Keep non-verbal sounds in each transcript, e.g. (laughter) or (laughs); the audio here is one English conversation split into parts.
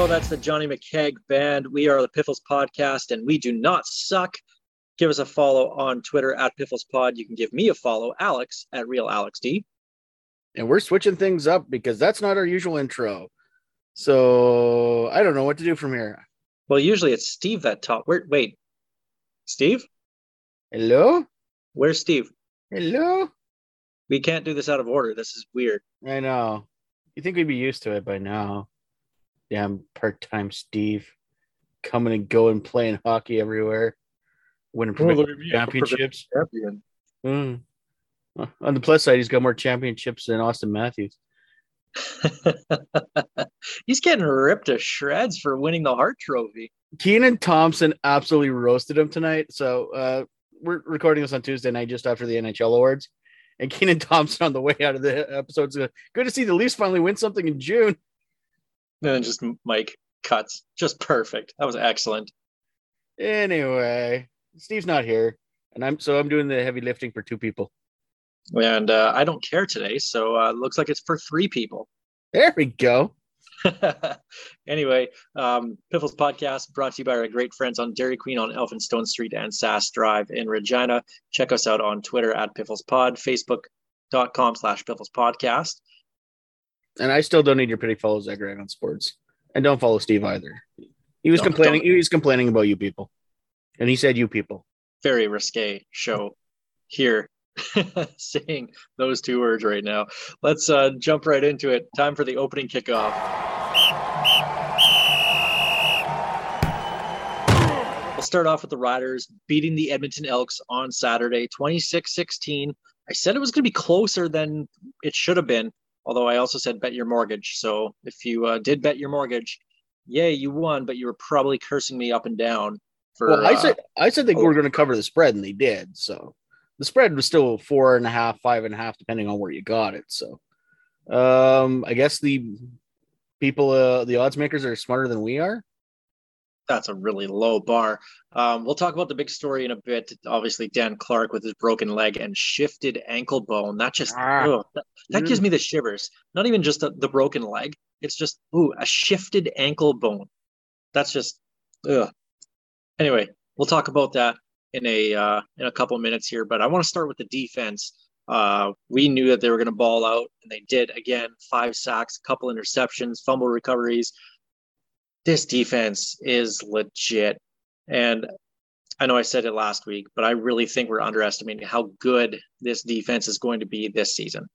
Go. That's the Johnny McKeag Band. We are the Piffles Podcast, and we do not suck. Give us a follow on Twitter at Piffles Pod. You can give me a follow, Alex at Real Alex D. and we're switching things up because that's not our usual intro. So I don't know what to do from here. Well, usually it's Steve that talk. Where, wait, Steve? Hello, Where's Steve? hello. We can't do this out of order. This is weird. I know. You think we'd be used to it by now? Damn part-time Steve, coming and going, playing hockey everywhere, winning provincial championships. Champion. Mm. On the plus side, he's got more championships than Auston Matthews. (laughs) He's getting ripped to shreds for winning the Hart Trophy. Kenan Thompson absolutely roasted him tonight. So uh, we're recording this on Tuesday night just after the NHL awards. And Kenan (laughs) Thompson on the way out of the episode uh, good to see the Leafs finally win something in June. And then just Mike cuts. Just perfect. That was excellent. Anyway, Steve's not here, and I'm so I'm doing the heavy lifting for two people. And uh, I don't care today. So uh, looks like it's for three people. There we go. (laughs) anyway, um, Piffles podcast brought to you by our great friends on Dairy Queen on Elphinstone Street and Sass Drive in Regina. Check us out on Twitter at Piffles Pod, Facebook.com slash Piffles Podcast. And I still don't need your pity follow Zach Rag on sports, and don't follow Steve either. He was No, complaining. don't. He was complaining about you people, and he said you people. Very risque show here. (laughs) Saying those two words right now. Let's uh, jump right into it. Time for the opening kickoff. We'll start off with the Riders beating the Edmonton Elks on Saturday, 26 16. I said it was going to be closer than it should have been, although I also said bet your mortgage. So if you uh, did bet your mortgage, yay, you won, but you were probably cursing me up and down for. Well, I uh, said I said they oh. were going to cover the spread, and they did. So the spread was still four and a half, five and a half, depending on where you got it. So um, I guess the people, uh, the odds makers, are smarter than we are. That's a really low bar. Um, we'll talk about the big story in a bit. Obviously, Dan Clark with his broken leg and shifted ankle bone. That just Ah. ugh, that, that gives me the shivers. Not even just the, the broken leg. It's just ooh a shifted ankle bone. That's just ugh. Anyway, we'll talk about that in a uh, in a couple minutes here. But I want to start with the defense. Uh, we knew that they were going to ball out, and they did again. Five sacks, couple interceptions, fumble recoveries this defense is legit. And I know I said it last week, but I really think we're underestimating how good this defense is going to be this season.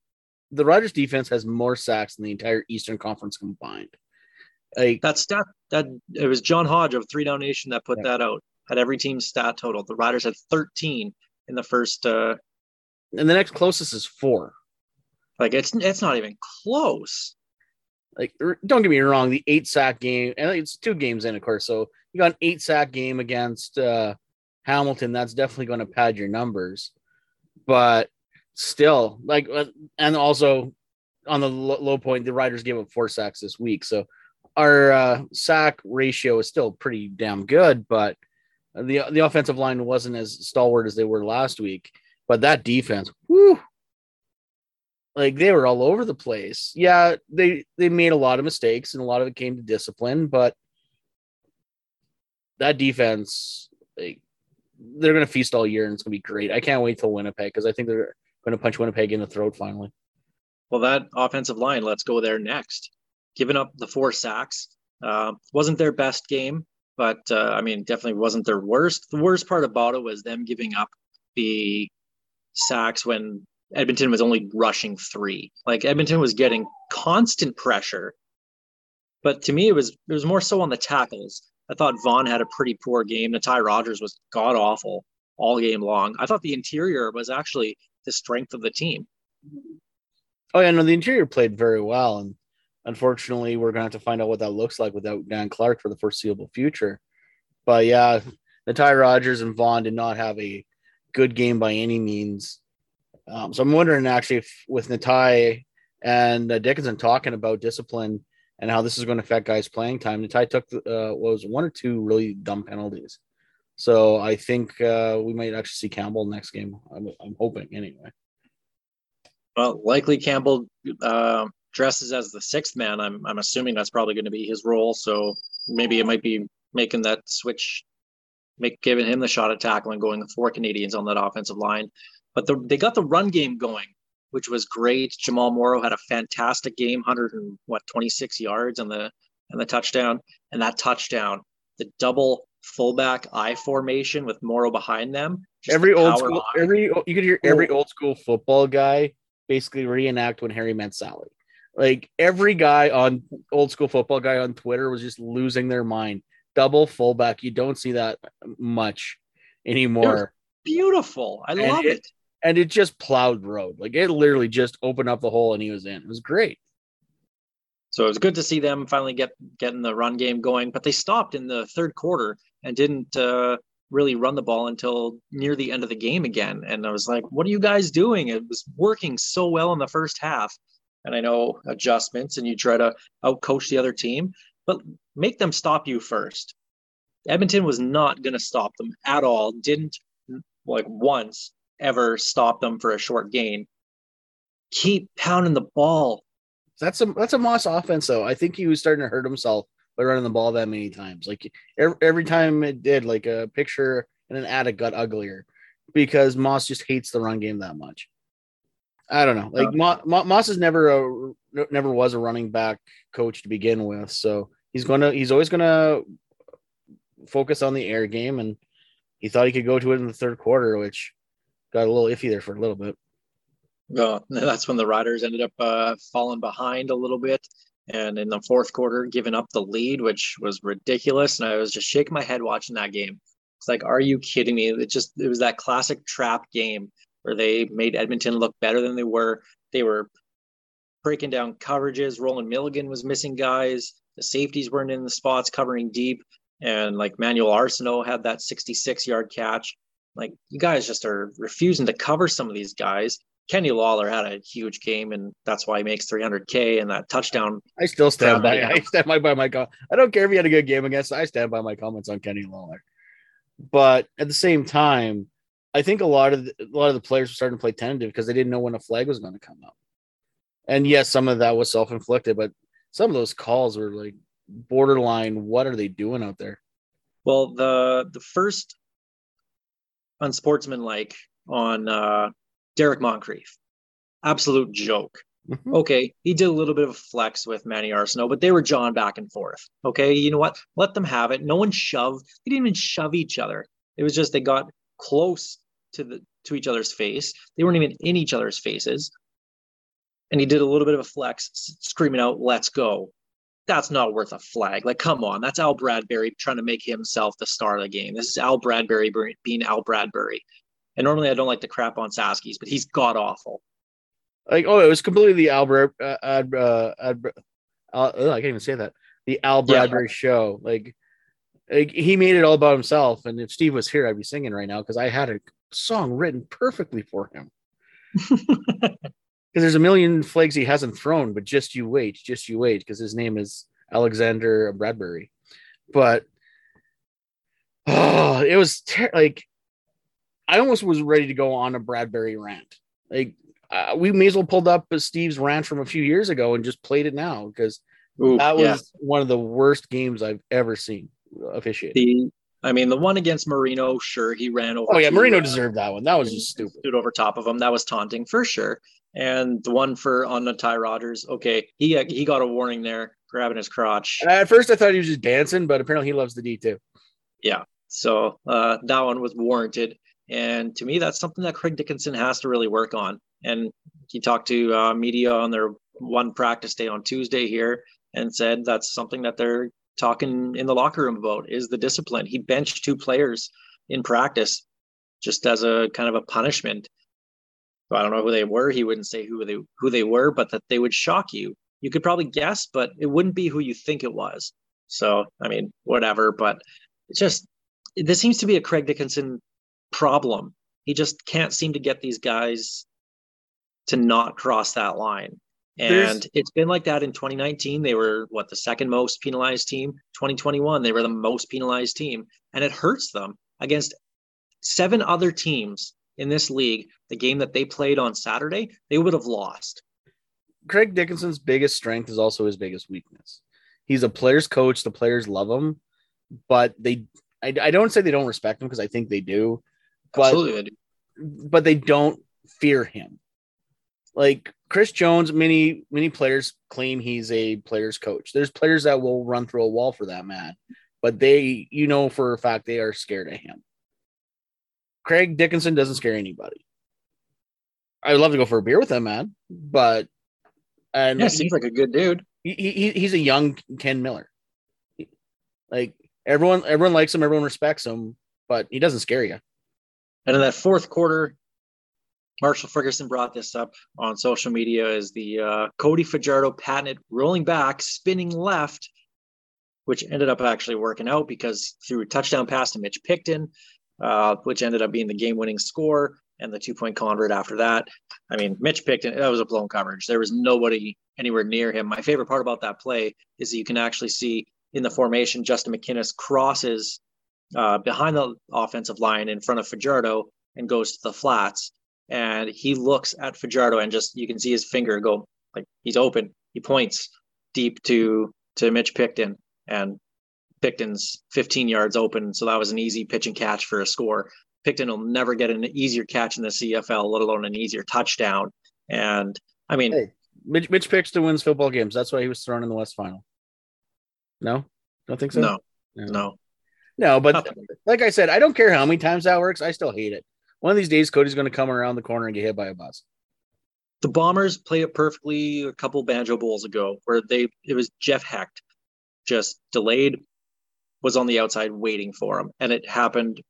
The Riders defense has more sacks than the entire Eastern Conference combined. Like That stat that it was John Hodge of Three Down Nation that put that out. Had every team's stat total. The Riders had 13 in the first. Uh, and the next closest is four. like it's it's not even close. Like don't get me wrong, the eight sack game, and it's two games in, of course. So you got an eight sack game against uh Hamilton, that's definitely going to pad your numbers. But still, like, uh, and also on the lo- low point, the Riders gave up four sacks this week. So our uh, sack ratio is still pretty damn good, but the the offensive line wasn't as stalwart as they were last week. But that defense, whoo, like they were all over the place. Yeah, they they made a lot of mistakes, and a lot of it came to discipline. But that defense, like, they're going to feast all year, and it's going to be great. I can't wait till Winnipeg because I think they're going to punch Winnipeg in the throat finally. Well, that offensive line, let's go there next. Giving up the four sacks uh, wasn't their best game, but uh, I mean, definitely wasn't their worst. The worst part about it was them giving up the sacks when Edmonton was only rushing three. Like Edmonton was getting constant pressure, but to me, it was it was more so on the tackles. I thought Vaughn had a pretty poor game. Natai Rogers was god awful all game long. I thought the interior was actually the strength of the team. Oh yeah, no, the interior played very well, and unfortunately, we're gonna have to find out what that looks like without Dan Clark for the foreseeable future. But yeah, Natai Rogers and Vaughn did not have a good game by any means. Um, so I'm wondering actually if with Natai and uh, Dickenson talking about discipline and how this is going to affect guys' playing time. Natai took uh, was one or two really dumb penalties. So I think uh, we might actually see Campbell next game. I'm, I'm hoping anyway. Well, likely Campbell uh, dresses as the sixth man. I'm I'm assuming that's probably going to be his role. So maybe it might be making that switch, make giving him the shot at tackling, going the four Canadians on that offensive line. But the, they got the run game going, which was great. Jamal Morrow had a fantastic game, hundred and what twenty six yards on the and the touchdown, and that touchdown, the double fullback I formation with Morrow behind them. every the old school, behind. every you could hear every old school football guy basically reenact when Harry met Sally. Like every guy on old school football guy on Twitter was just losing their mind. Double fullback, you don't see that much anymore. beautiful. I And love it- it. And it just plowed road. Like it literally just opened up the hole and he was in. It was great. So it was good to see them finally get getting the run game going, but they stopped in the third quarter and didn't uh, really run the ball until near the end of the game again. And I was like, "What are you guys doing?" It was working so well in the first half, and I know adjustments, and you try to outcoach the other team, but make them stop you first. Edmonton was not going to stop them at all. Didn't like once ever stop them for a short gain. Keep pounding the ball. That's a that's a Moss offense though. I think he was starting to hurt himself by running the ball that many times. Like every, every time it did, like a picture and an attic got uglier because Moss just hates the run game that much. I don't know. Like Mo, Mo, Moss is never a never was a running back coach to begin with, so he's gonna he's always gonna focus on the air game, and he thought he could go to it in the third quarter, which got a little iffy there for a little bit. Well, (laughs) that's when the Riders ended up uh, falling behind a little bit, and in the fourth quarter, giving up the lead, which was ridiculous. And I was just shaking my head watching that game. It's like, are you kidding me? It just it was that classic trap game where they made Edmonton look better than they were. They were breaking down coverages. Rolan Milligan was missing guys. The safeties weren't in the spots covering deep, and like Manuel Arceneaux had that 66 yard catch. Like you guys just are refusing to cover some of these guys. Kenny Lawler had a huge game, and that's why he makes 300k. And that touchdown, I still stand by. I stand by, by my. com- I don't care if he had a good game against. I stand by my comments on Kenny Lawler. But at the same time, I think a lot of the, a lot of the players were starting to play tentative because they didn't know when a flag was going to come up. And yes, some of that was self inflicted, but some of those calls were like borderline. What are they doing out there? well, the the first unsportsmanlike on uh, Derrick Moncrief, absolute joke. Mhm. Okay, he did a little bit of a flex with Manny Arceneaux, but they were jawing back and forth. Okay, you know what? Let them have it. No one shoved. They didn't even shove each other. It was just they got close to the to each other's face. They weren't even in each other's faces. And he did a little bit of a flex, screaming out, "Let's go!" That's not worth a flag. Like, come on, that's Al Bradbury trying to make himself the star of the game. This is Al Bradbury being Al Bradbury. And normally I don't like to crap on Saskies, but he's god awful. Like, oh, it was completely the Albert. Uh, ad, uh, ad, uh, I can't even say that. The Al Yeah. Bradbury show. Like, like, he made it all about himself. And if Steve was here, I'd be singing right now because I had a song written perfectly for him. (laughs) Because there's a million flags he hasn't thrown, but just you wait, just you wait, because his name is Alexander Bradbury. But oh, it was ter- like I almost was ready to go on a Bradbury rant. Like uh, we may as well pulled up Steve's rant from a few years ago and just played it now because Ooh, that was yeah. one of the worst games I've ever seen officiated. the I mean the one against Marino, sure, he ran over. oh yeah, Marino uh, deserved that one. That was just stupid. stood over top of him. That was taunting for sure. And the one for on the Ty Rogers, okay, he he got a warning there, grabbing his crotch. At first I thought he was just dancing, but apparently he loves the D too. Yeah, so uh, that one was warranted. And to me, that's something that Craig Dickenson has to really work on. And he talked to uh, media on their one practice day on Tuesday here and said that's something that they're talking in the locker room about is the discipline. He benched two players in practice just as a kind of a punishment. I don't know who they were. He wouldn't say who they who they were, but that they would shock you. You could probably guess, but it wouldn't be who you think it was. So I mean, whatever. But it's just this seems to be a Craig Dickenson problem. He just can't seem to get these guys to not cross that line. And There's- it's been like that in 2019. They were what the second most penalized team. 2021, they were the most penalized team. And it hurts them against seven other teams in this league. The game that they played on Saturday, they would have lost. Craig Dickenson's biggest strength is also his biggest weakness. He's a player's coach. The players love him, but they, I, I don't say they don't respect him because I think they do, but Absolutely. they do. but they don't fear him. Like Chris Jones, many many players claim he's a player's coach. There's players that will run through a wall for that man, but they, you know, for a fact they are scared of him. Craig Dickenson doesn't scare anybody. I'd love to go for a beer with him, man, but and Yeah, seems like a good dude. he, he he's a young Ken Miller. Like everyone, everyone likes him, everyone respects him, but he doesn't scare you. And in that fourth quarter, Marshall Ferguson brought this up on social media as the uh, Cody Fajardo patented rolling back, spinning left, which ended up actually working out because through a touchdown pass to Mitch Picton, uh, which ended up being the game winning score and the two point convert after that. I mean, Mitch Picton, that was a blown coverage. There was nobody anywhere near him. My favorite part about that play is that you can actually see in the formation, Justin McInnis crosses uh, behind the offensive line in front of Fajardo and goes to the flats. And he looks at Fajardo and just you can see his finger go like he's open. He points deep to to Mitch Picton and Picton's 15 yards open. So that was an easy pitch and catch for a score. Picton will never get an easier catch in the CFL, let alone an easier touchdown. And I mean, Hey. Mitch, Mitch Picton wins football games. That's why he was thrown in the West Final. No, don't think so. no, no, no. no. But Nothing. like I said, I don't care how many times that works. I still hate it. One of these days, Cody's going to come around the corner and get hit by a bus. the Bombers played it perfectly a couple banjo bowls ago, where they it was Jeff Hecht just delayed, was on the outside waiting for him, and it happened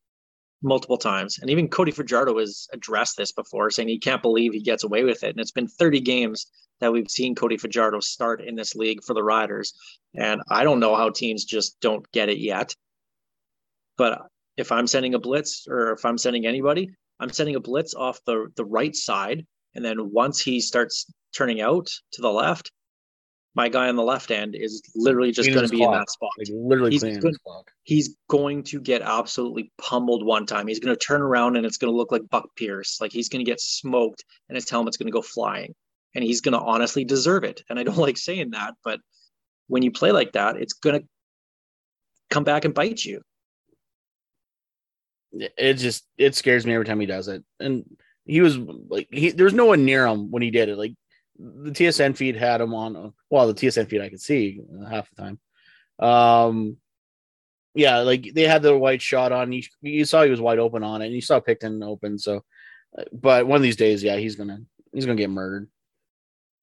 multiple times. And even Cody Fajardo has addressed this before, saying he can't believe he gets away with it. And it's been 30 games that we've seen Cody Fajardo start in this league for the Riders, and I don't know how teams just don't get it yet. But if I'm sending a blitz or if I'm sending anybody, I'm sending a blitz off the the right side and then once he starts turning out to the left, my guy on the left end is literally just going to be in that spot. Like literally He's his. He's going to get absolutely pummeled one time. He's going to turn around and it's going to look like Buck Pierce. Like he's going to get smoked and his helmet's going to go flying. And he's going to honestly deserve it. And I don't (laughs) like saying that, but when you play like that, it's going to come back and bite you. It just it scares me every time he does it. And he was like he there was no one near him when he did it. Like the TSN feed had him on. Well, the TSN feed I could see half the time. Um, yeah, like they had the white shot on. You, you saw he was wide open on it, and you saw Picton open. So, but one of these days, yeah, he's gonna he's gonna get murdered.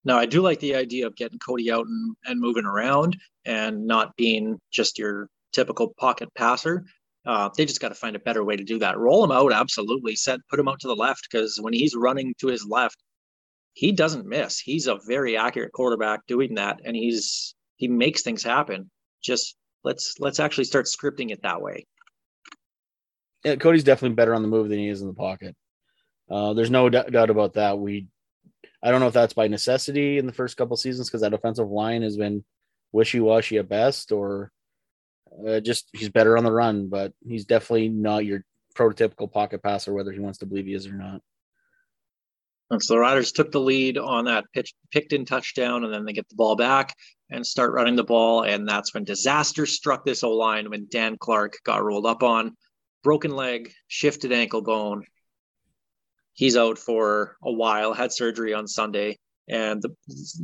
Now, I do like the idea of getting Cody out and, and moving around and not being just your typical pocket passer. Uh, they just got to find a better way to do that. Roll him out, absolutely. Set, put him out to the left because when he's running to his left, he doesn't miss. He's a very accurate quarterback doing that, and he's he makes things happen. Just let's let's actually start scripting it that way. Yeah, Cody's definitely better on the move than he is in the pocket. Uh, there's no d- doubt about that. We, I don't know if that's by necessity in the first couple seasons because that offensive line has been wishy washy at best, or uh, just he's better on the run. But he's definitely not your prototypical pocket passer, whether he wants to believe he is or not. And so the Riders took the lead on that pitch, Picton touchdown, and then they get the ball back and start running the ball. And that's when disaster struck this O line when Dan Clark got rolled up on, broken leg, shifted ankle bone. He's out for a while, had surgery on Sunday. And the,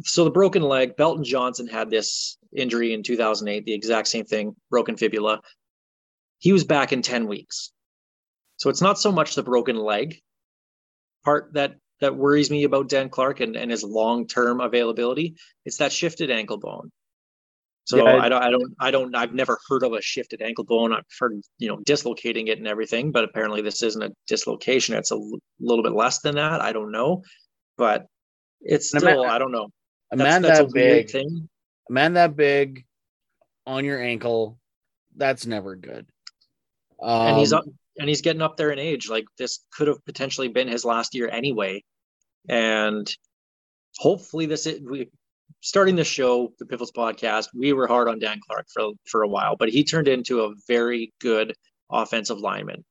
so the broken leg, Belton Johnson had this injury in 2008, the exact same thing, broken fibula. He was back in 10 weeks. So it's not so much the broken leg part that that worries me about Dan Clark and, and his long term availability. It's that shifted ankle bone. So Yeah. I don't, I don't, I don't, I've never heard of a shifted ankle bone. I've heard, you know, dislocating it and everything, but apparently this isn't a dislocation. It's a l- little bit less than that. I don't know, but it's a man- still, I don't know. A That's, man that's that a big, thing. a man that big on your ankle, that's never good. Um, and he's up and he's getting up there in age. Like this could have potentially been his last year anyway. And hopefully this is we starting the show, the Piffles podcast, we were hard on Dan Clark for for a while, but he turned into a very good offensive lineman.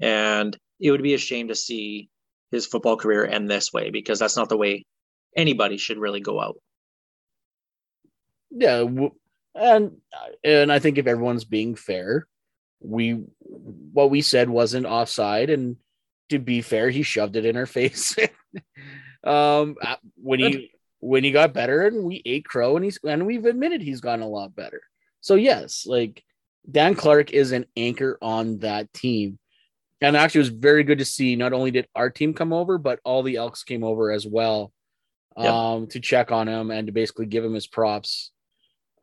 And it would be a shame to see his football career end this way because that's not the way anybody should really go out. yeah, and and I think if everyone's being fair, we what we said wasn't offside, and to be fair, he shoved it in our (laughs) face. um, when he when he got better, and we ate crow, and he's and we've admitted he's gotten a lot better. So yes, like Dan Clark is an anchor on that team. And actually, it was very good to see. Not only did our team come over, but all the Elks came over as well Yep. um, to check on him and to basically give him his props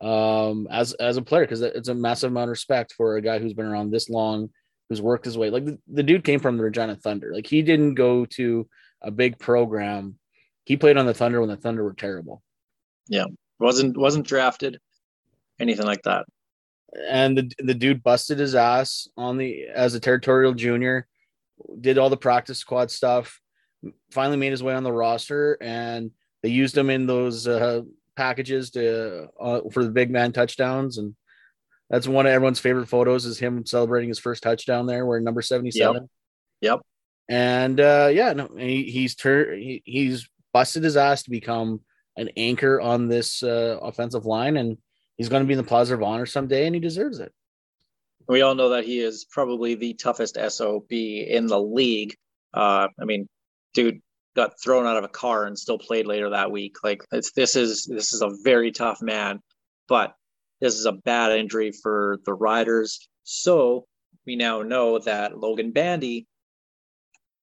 um, as as a player because it's a massive amount of respect for a guy who's been around this long, who's worked his way. Like the, the dude came from the Regina Thunder. Like he didn't go to a big program. He played on the Thunder when the Thunder were terrible. Yeah. Wasn't wasn't drafted, anything like that. And the the dude busted his ass on the as a territorial junior, did all the practice squad stuff, finally made his way on the roster, and they used him in those uh, packages to uh, for the big man touchdowns, and that's one of everyone's favorite photos is him celebrating his first touchdown there, wearing number seventy seven. Yep. And uh, yeah, no, he, he's turned he, he's busted his ass to become an anchor on this uh, offensive line, and he's going to be in the Plaza of Honor someday, and he deserves it. We all know that he is probably the toughest SOB in the league. Uh, I mean, dude got thrown out of a car and still played later that week. Like this is this is a very tough man, but this is a bad injury for the Riders. So we now know that Logan Bandy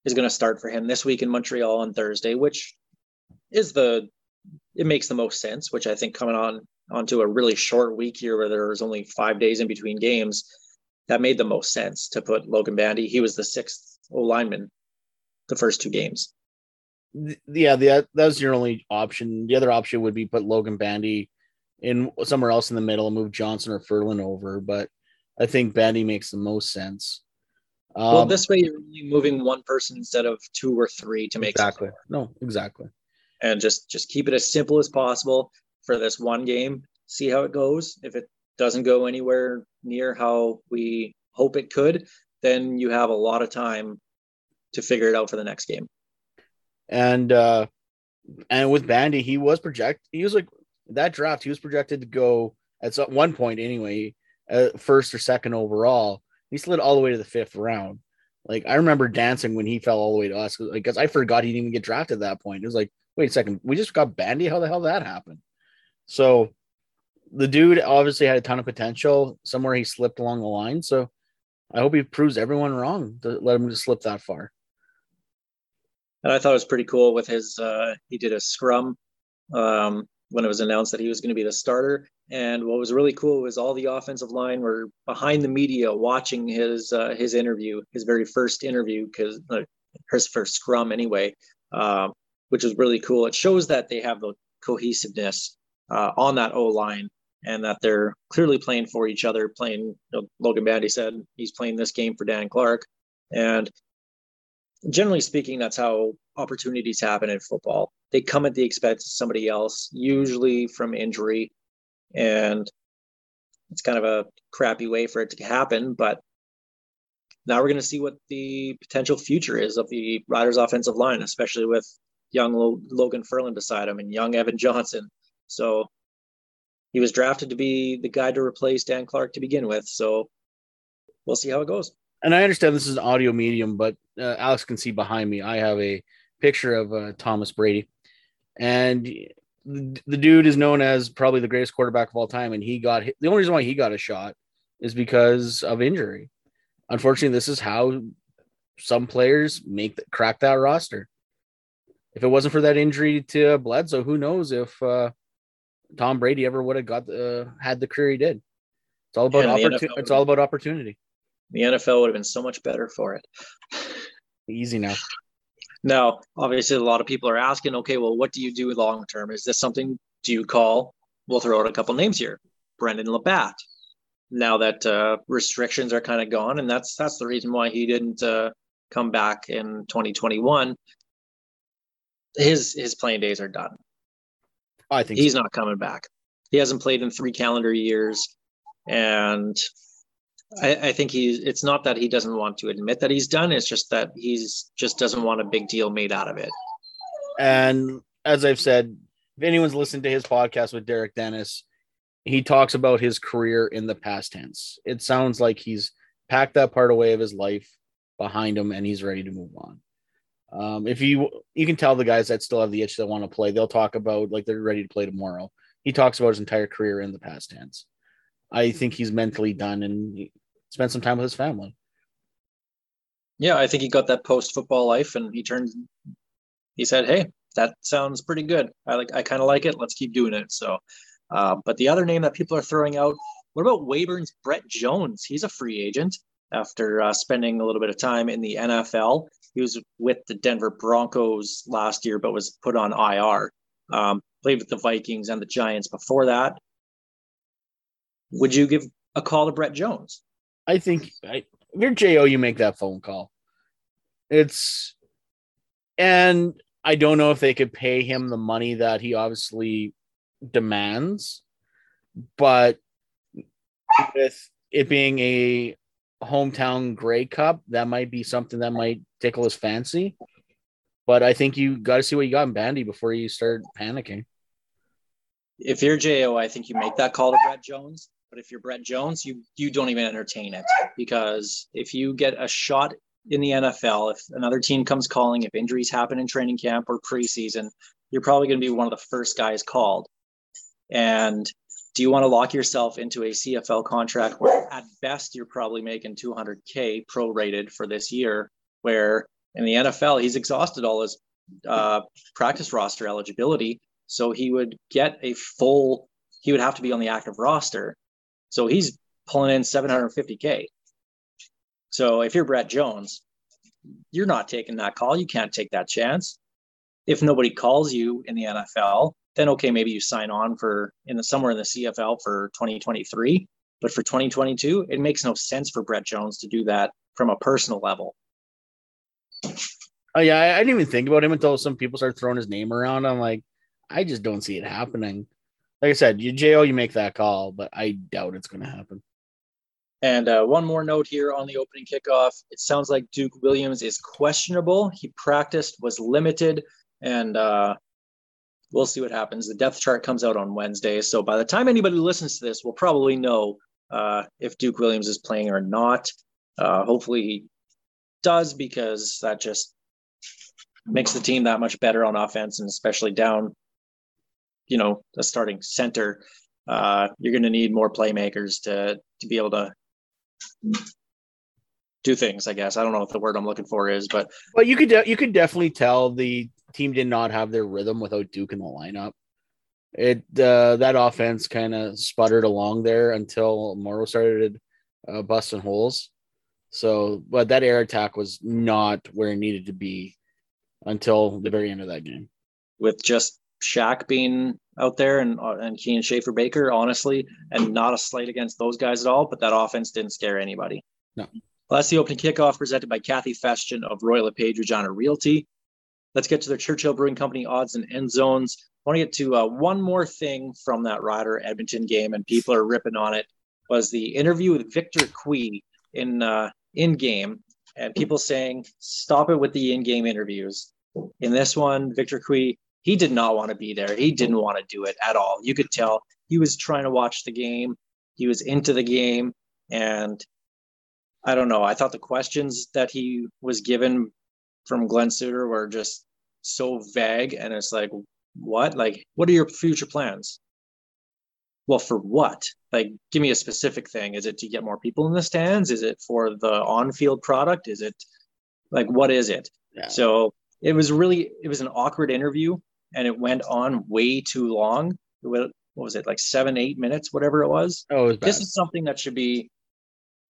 is going to start for him this week in Montreal on Thursday, which is the it makes the most sense. Which I think coming on onto a really short week here where there was only five days in between games, that made the most sense to put Logan Bandy. He was the sixth O lineman the first two games. Yeah, the, that was your only option. The other option would be put Logan Bandy in somewhere else in the middle and move Johnson or Ferland over, but I think Bandy makes the most sense. Um, well, this way you're only moving one person instead of two or three to make exactly. No, exactly. and just just keep it as simple as possible for this one game. See how it goes. If it doesn't go anywhere near how we hope it could, then you have a lot of time to figure it out for the next game. And uh and with Bandy, he was project he was like that draft, he was projected to go at one point anyway, uh, first or second overall. He slid all the way to the fifth round. Like I remember dancing when he fell all the way to us because I forgot he didn't even get drafted at that point. It was like, wait a second, we just got Bandy. How the hell that happened? So the dude obviously had a ton of potential. Somewhere he slipped along the line. So I hope he proves everyone wrong to let him just slip that far. And I thought it was pretty cool with his uh he did a scrum um when it was announced that he was going to be the starter. And what was really cool was all the offensive line were behind the media watching his uh, his interview, his very first interview, because uh, his first scrum anyway, um, which was really cool. It shows that they have the cohesiveness uh, on that O line and that they're clearly playing for each other. Playing, you know, Logan Bandy said he's playing this game for Dan Clark, and generally speaking, that's how opportunities happen in football. They come at the expense of somebody else, usually from injury, and it's kind of a crappy way for it to happen. But now we're going to see what the potential future is of the Riders' offensive line, especially with young Logan Ferland beside him and young Evan Johnson. So he was drafted to be the guy to replace Dan Clark to begin with. So we'll see how it goes. and I understand this is an audio medium, but uh, Alex can see behind me. I have a picture of uh, Thomas Brady, and the, dude is known as probably the greatest quarterback of all time. And he got hit. the only reason why he got a shot is because of injury. Unfortunately, this is how some players make the, crack that roster. If it wasn't for that injury to Bledsoe, who knows if uh, Tom Brady ever would have got the had the career he did. It's all about opportunity. It's all about opportunity. The NFL would have been so much better for it. (laughs) Easy now. Now, obviously, a lot of people are asking, okay, well, what do you do long term? Is this something do you call? We'll throw out a couple names here. Brendon LaBatte. Now that uh, restrictions are kind of gone, and that's that's the reason why he didn't uh, come back in 2021. His his playing days are done. I think He's so. not coming back. He hasn't played in three calendar years, and I, I think he's. It's not that he doesn't want to admit that he's done. It's just that he's just doesn't want a big deal made out of it. And as I've said, if anyone's listened to his podcast with Derek Dennis, he talks about his career in the past tense. It sounds like he's packed that part away of his life behind him and he's ready to move on. Um, if you you can tell the guys that still have the itch that want to play, they'll talk about like they're ready to play tomorrow. He talks about his entire career in the past tense. I think he's mentally done and spent some time with his family. Yeah, I think he got that post football life, and he turned. He said, "Hey, that sounds pretty good. I like. I kind of like it. Let's keep doing it." So, uh, but the other name that people are throwing out. What about Weyburn's Brett Jones? He's a free agent after uh, spending a little bit of time in the NFL. He was with the Denver Broncos last year, but was put on IR. Um, played with the Vikings and the Giants before that. Would you give a call to Brett Jones? I think I, if you're Jo, you make that phone call. It's and I don't know if they could pay him the money that he obviously demands, but with it being a hometown Grey Cup, that might be something that might tickle his fancy. But I think you got to see what you got in Bandy before you start panicking. if you're Jo, I think you make that call to Brett Jones. But if you're Brett Jones, you you don't even entertain it because if you get a shot in the NFL, if another team comes calling, if injuries happen in training camp or preseason, you're probably going to be one of the first guys called. And do you want to lock yourself into a CFL contract where at best you're probably making 200k prorated for this year, where in the NFL he's exhausted all his uh, practice roster eligibility, so he would get a full. He would have to be on the active roster, so he's pulling in 750k. So if you're Brett Jones, you're not taking that call. You can't take that chance. If nobody calls you in the NFL, then okay, maybe you sign on for in the somewhere in the CFL for 2023. But for 2022, it makes no sense for Brett Jones to do that from a personal level. Oh yeah, I, I didn't even think about him until some people start throwing his name around. I'm like, I just don't see it happening. Like I said, you Jo, you make that call, but I doubt it's going to happen. And uh, one more note here on the opening kickoff. It sounds like Duke Williams is questionable. He practiced, was limited, and uh, we'll see what happens. The depth chart comes out on Wednesday. So by the time anybody listens to this, we'll probably know uh, if Duke Williams is playing or not. Uh, hopefully he does because that just makes the team that much better on offense and especially down, you know, the starting center. Uh, you're going to need more playmakers to to be able to do things. I guess I don't know what the word I'm looking for is, but But you could de- you could definitely tell the team did not have their rhythm without Duke in the lineup. It uh, that offense kind of sputtered along there until Morrow started uh, busting holes. So, but that air attack was not where it needed to be until the very end of that game. with just Shaq being out there and uh, and Keenan Schaffer Baker, honestly, and not a slight against those guys at all, but that offense didn't scare anybody. No. Well, that's the opening kickoff presented by Kathy Festian of Royal LePage Regina Realty. Let's get to their Churchill Brewing Company odds and end zones. I want to get to uh, one more thing from that Rider Edmonton game, and people are ripping on it. Was the interview with Victor Cui in uh, in game, and people saying stop it with the in game interviews. In this one, Victor Cui he did not want to be there. He didn't want to do it at all. You could tell he was trying to watch the game. He was into the game. And I don't know. I thought the questions that he was given from Glen Suitor were just so vague. And it's like, what? Like, what are your future plans? Well, for what? Like, give me a specific thing. Is it to get more people in the stands? Is it for the on field product? Is it like, what is it? Yeah. So it was really, it was an awkward interview and it went on way too long. Wa- what was it like seven, eight minutes, whatever it was. Oh, it was. This is something that should be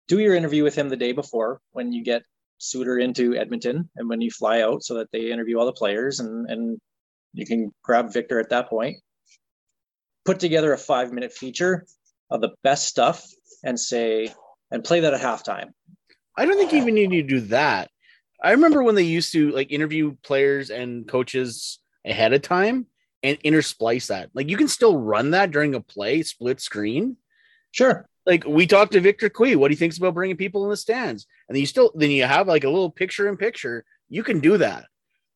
do your interview with him the day before when you get Suitor into Edmonton and when you fly out so that they interview all the players and and you can grab Victor at that point. Put together a five minute feature of the best stuff and say and play that at halftime. I don't think you even need to do that. I remember when they used to like interview players and coaches ahead of time and intersplice that. Like you can still run that during a play, split screen. Sure. Like we talked to Victor Cui, what he thinks about bringing people in the stands, and then you still then you have like a little picture in picture. You can do that,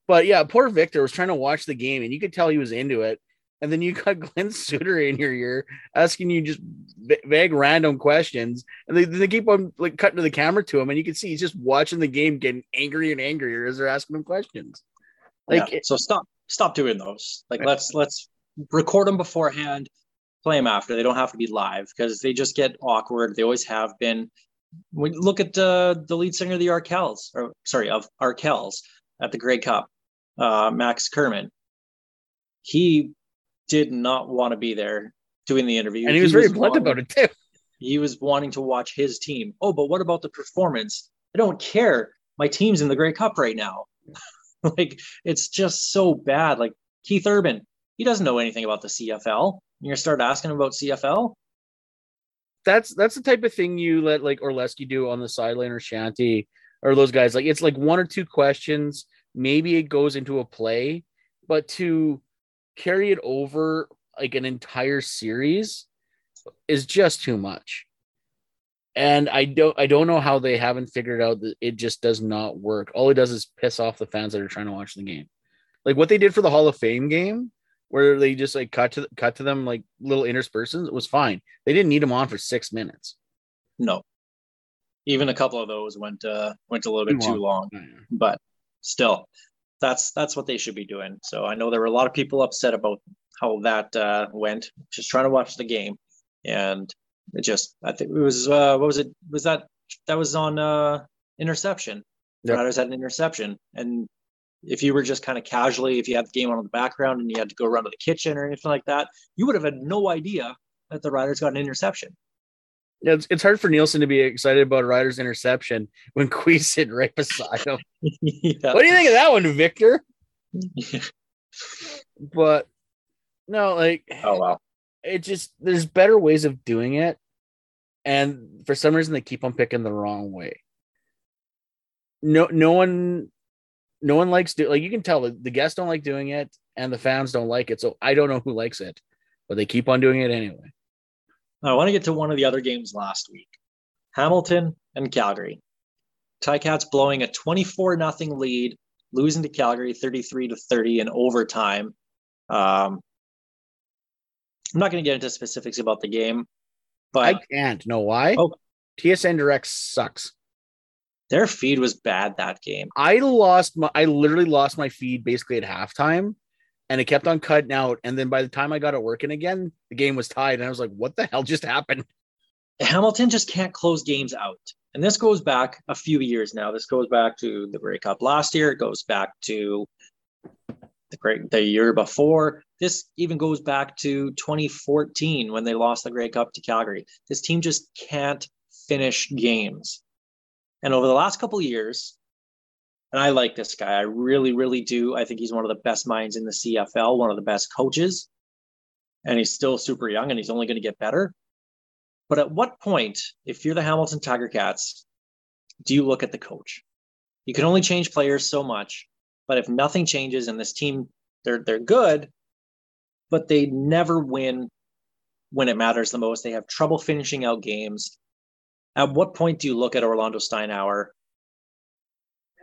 but yeah, poor Victor was trying to watch the game, and you could tell he was into it. And then you got (laughs) Glen Suitor in your ear asking you just va- vague random questions, and they, they keep on like cutting to the camera to him, and you can see he's just watching the game, getting angrier and angrier as they're asking him questions. Like Yeah. so stop stop doing those. Like let's let's record them beforehand, play them after. They don't have to be live because they just get awkward. They always have been. We look at uh, the lead singer of the Arkells, or sorry, of Arkells at the Grey Cup, uh, Max Kerman. He did not want to be there doing the interview, and he was very blunt wanting- about it too. he was wanting to watch his team. Oh, but what about the performance? I don't care. My team's in the Grey Cup right now. (laughs) like it's just so bad. Like Keith Urban, he doesn't know anything about the CFL. Gonna start asking about CFL. that's that's the type of thing you let like Orlesky do on the sideline or Shanty or those guys. Like it's like one or two questions. Maybe it goes into a play, but to carry it over like an entire series is just too much. And I don't I don't know how they haven't figured out that it just does not work. All it does is piss off the fans that are trying to watch the game. Like what they did for the Hall of Fame game, where they just like cut to cut to them like little interspersions, it was fine. They didn't need them on for six minutes. No. Even a couple of those went uh went a little bit Too too long. But still, that's that's what they should be doing. So I know there were a lot of people upset about how that uh went, just trying to watch the game. And it just I think it was uh what was it? Was that that was on uh interception. The Yep. Riders had an interception. And if you were just kind of casually, if you had the game on in the background and you had to go run to the kitchen or anything like that, you would have had no idea that the Riders got an interception. Yeah, it's, it's hard for Nielsen to be excited about Rider's interception when (laughs) Cui's sitting right beside him. (laughs) yeah. What do you think of that one, Victor? (laughs) But no, like oh wow. it just there's better ways of doing it. And for some reason they keep on picking the wrong way. No no one no one likes do like you can tell the, the guests don't like doing it and the fans don't like it. So I don't know who likes it, but they keep on doing it anyway. I want to get to one of the other games last week. Hamilton and Calgary. Ticats blowing a 24 nothing lead, losing to Calgary 33 to 30 in overtime. Um, I'm not going to get into specifics about the game, but I can't. Know why? Oh. TSN Direct sucks. Their feed was bad that game. I lost my I literally lost my feed basically at halftime and it kept on cutting out. And then by the time I got it working again, the game was tied. And I was like, what the hell just happened? Hamilton just can't close games out. And this goes back a few years now. This goes back to the Grey Cup last year. It goes back to the Great the year before. This even goes back to 2014 when they lost the Grey Cup to Calgary. This team just can't finish games. And over the last couple of years, and I like this guy. I really, really do. I think he's one of the best minds in the CFL, one of the best coaches. And he's still super young and he's only going to get better. But at what point, if you're the Hamilton Tiger Cats, do you look at the coach? You can only change players so much, but if nothing changes and this team they're they're good, but they never win when it matters the most. They have trouble finishing out games. At what point do you look at Orlando Steinauer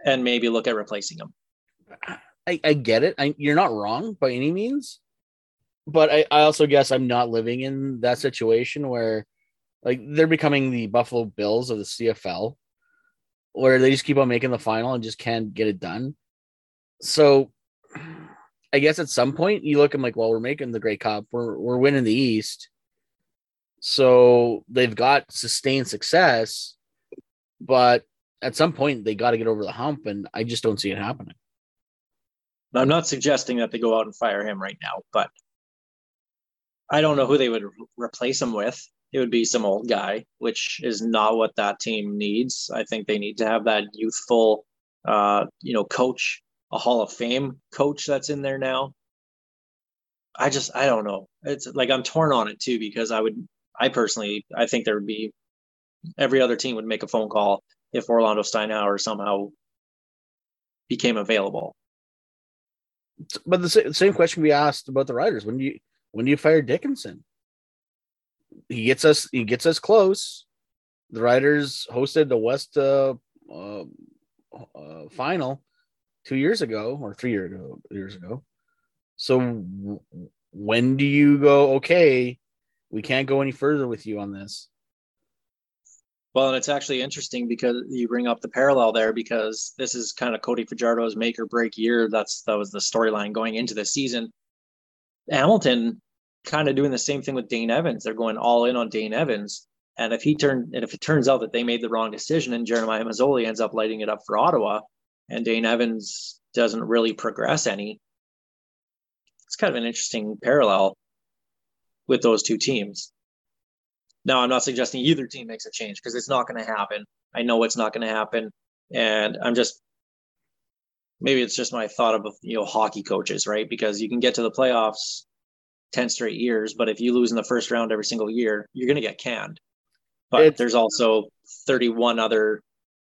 and maybe look at replacing him? I, I get it. I, you're not wrong by any means. But I, I also guess I'm not living in that situation where like they're becoming the Buffalo Bills of the CFL, where they just keep on making the final and just can't get it done. So I guess at some point you look and like, well, we're making the Grey Cup, we're we're winning the East. So they've got sustained success, but at some point they got to get over the hump, and I just don't see it happening. I'm not suggesting that they go out and fire him right now, but I don't know who they would re- replace him with. It would be some old guy, which is not what that team needs. I think they need to have that youthful, uh, you know, coach, a Hall of Fame coach that's in there now. I just, I don't know. It's like I'm torn on it too because I would, I personally, I think there would be every other team would make a phone call if Orlondo Steinauer somehow became available. But the same question we asked about the Riders: when do you when do you fire Dickenson? He gets us he gets us close. The Riders hosted the West uh, uh, uh, final two years ago or three years ago years ago. So when do you go? Okay, we can't go any further with you on this. Well, and it's actually interesting because you bring up the parallel there because this is kind of Cody Fajardo's make or break year. That's that was the storyline going into the season. Hamilton kind of doing the same thing with Dane Evans. They're going all in on Dane Evans. And if he turned and if it turns out that they made the wrong decision and Jeremiah Masoli ends up lighting it up for Ottawa and Dane Evans doesn't really progress any, it's kind of an interesting parallel with those two teams. Now, I'm not suggesting either team makes a change because it's not going to happen. I know it's not going to happen, and I'm just maybe it's just my thought of you know hockey coaches, right? Because you can get to the playoffs ten straight years, but if you lose in the first round every single year, you're going to get canned. But It's- there's also 31 other,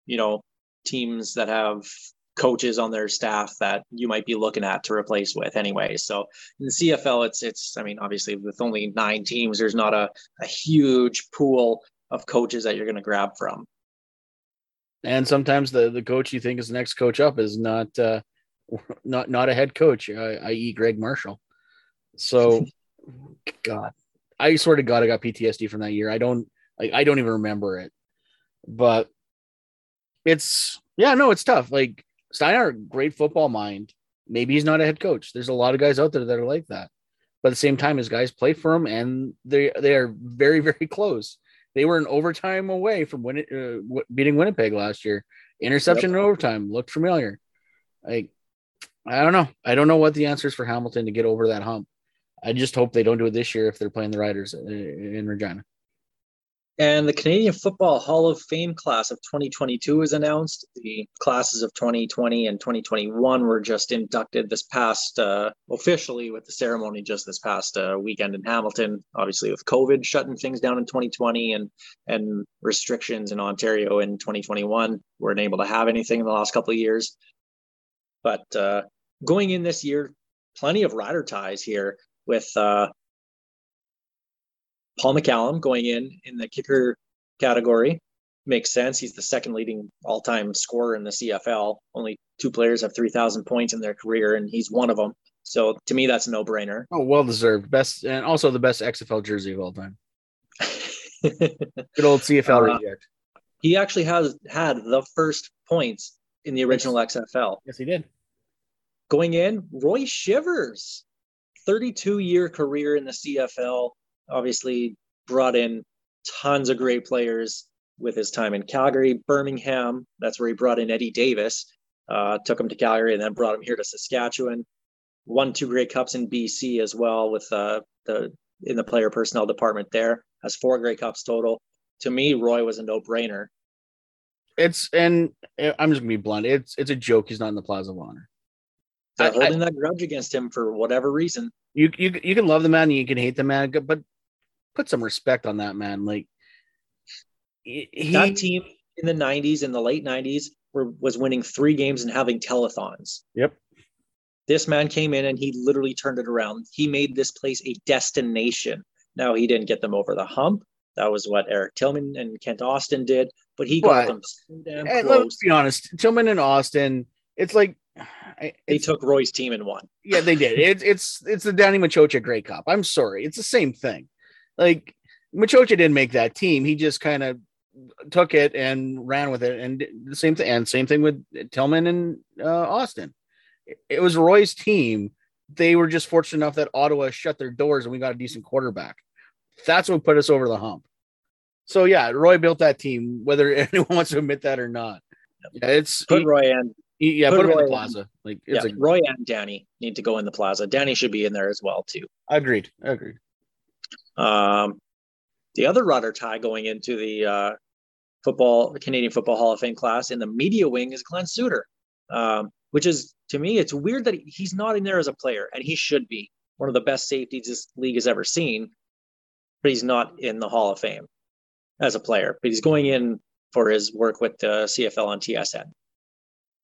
you know, teams that have coaches on their staff that you might be looking at to replace with anyway. So in the CFL, it's it's I mean, obviously with only nine teams, there's not a, a huge pool of coaches that you're going to grab from. And sometimes the the coach you think is the next coach up is not uh, (laughs) not not a head coach, uh, i.e., Greg Marshall. So, (laughs) God, I swear to God, I got PTSD from that year. I don't like I don't even remember it, but it's yeah, no, it's tough. Like Steiner, great football mind. Maybe he's not a head coach. There's a lot of guys out there that are like that. But at the same time, his guys play for him, and they they are very (laughs) very close. They were an overtime away from winning, uh, beating Winnipeg last year. Interception in overtime looked familiar. Like, I don't know. I don't know what the answer is for Hamilton to get over that hump. I just hope they don't do it this year if they're playing the Riders uh, in Regina. And the Canadian Football Hall of Fame class of 2022 was announced. The classes of 2020 and 2021 were just inducted this past, uh, officially with the ceremony just this past uh, weekend in Hamilton. Obviously, with COVID shutting things down in 2020 and and restrictions in Ontario in 2021, weren't able to have anything in the last couple of years. But uh, going in this year, plenty of rider ties here with uh, Paul McCallum going in in the kicker category makes sense. He's the second leading all-time scorer in the CFL. Only two players have 3,000 points in their career, and he's one of them. So to me, that's a no-brainer. Oh, well deserved. Best and also the best XFL jersey of all time. (laughs) Good old CFL Uh, reject. he actually has had the first points in the original XFL. Yes, he did. Going in, Roy Shivers, 32 year career in the CFL, obviously brought in tons of great players with his time in Calgary, Birmingham. That's where he brought in Eddie Davis, uh, took him to Calgary and then brought him here to Saskatchewan. Won two Grey Cups in BC as well with uh, the in the player personnel department there. Has four Grey Cups total. To me, Roy was a no brainer. It's and uh, I'm just gonna be blunt. It's it's a joke. He's not in the Plaza of Honor. They're I- I- holding that grudge against him for whatever reason. You you you can love the man, and you can hate the man, but put some respect on that man. Like he, that team in the 90s in the late 90s were, was winning three games and having telethons Yep. this man came in and he literally turned it around he made this place a destination now he didn't get them over the hump that was what eric tillman and kent austin did but he got But- them so damn And close let's be honest, Tillman and Austin. It's like (sighs) I- they took roy's team and won yeah, they did. It's it's it's the Danny Maciocia Grey Cup. I'm sorry, it's the same thing. Like Maciocia didn't make that team. He just kind of took it and ran with it, and the same thing. And same thing with Tillman and uh, Austin. It, was Roy's team. They were just fortunate enough that Ottawa shut their doors and we got a decent quarterback. That's what put us over the hump. So yeah, Roy built that team, whether (laughs) anyone wants to admit that or not. Yeah, it's put he- roy and he- yeah, put put him in Roy the in. plaza. Like it's yeah, a roy and danny need to go in the plaza danny should be in there as well too agreed, agreed. Um, the other Rotter tie going into the uh, football Canadian Football Hall of Fame class in the media wing is Glen Suitor, um, which is to me it's weird that he's not in there as a player, and he should be one of the best safeties this league has ever seen, but he's not in the Hall of Fame as a player. But he's going in for his work with the CFL on TSN.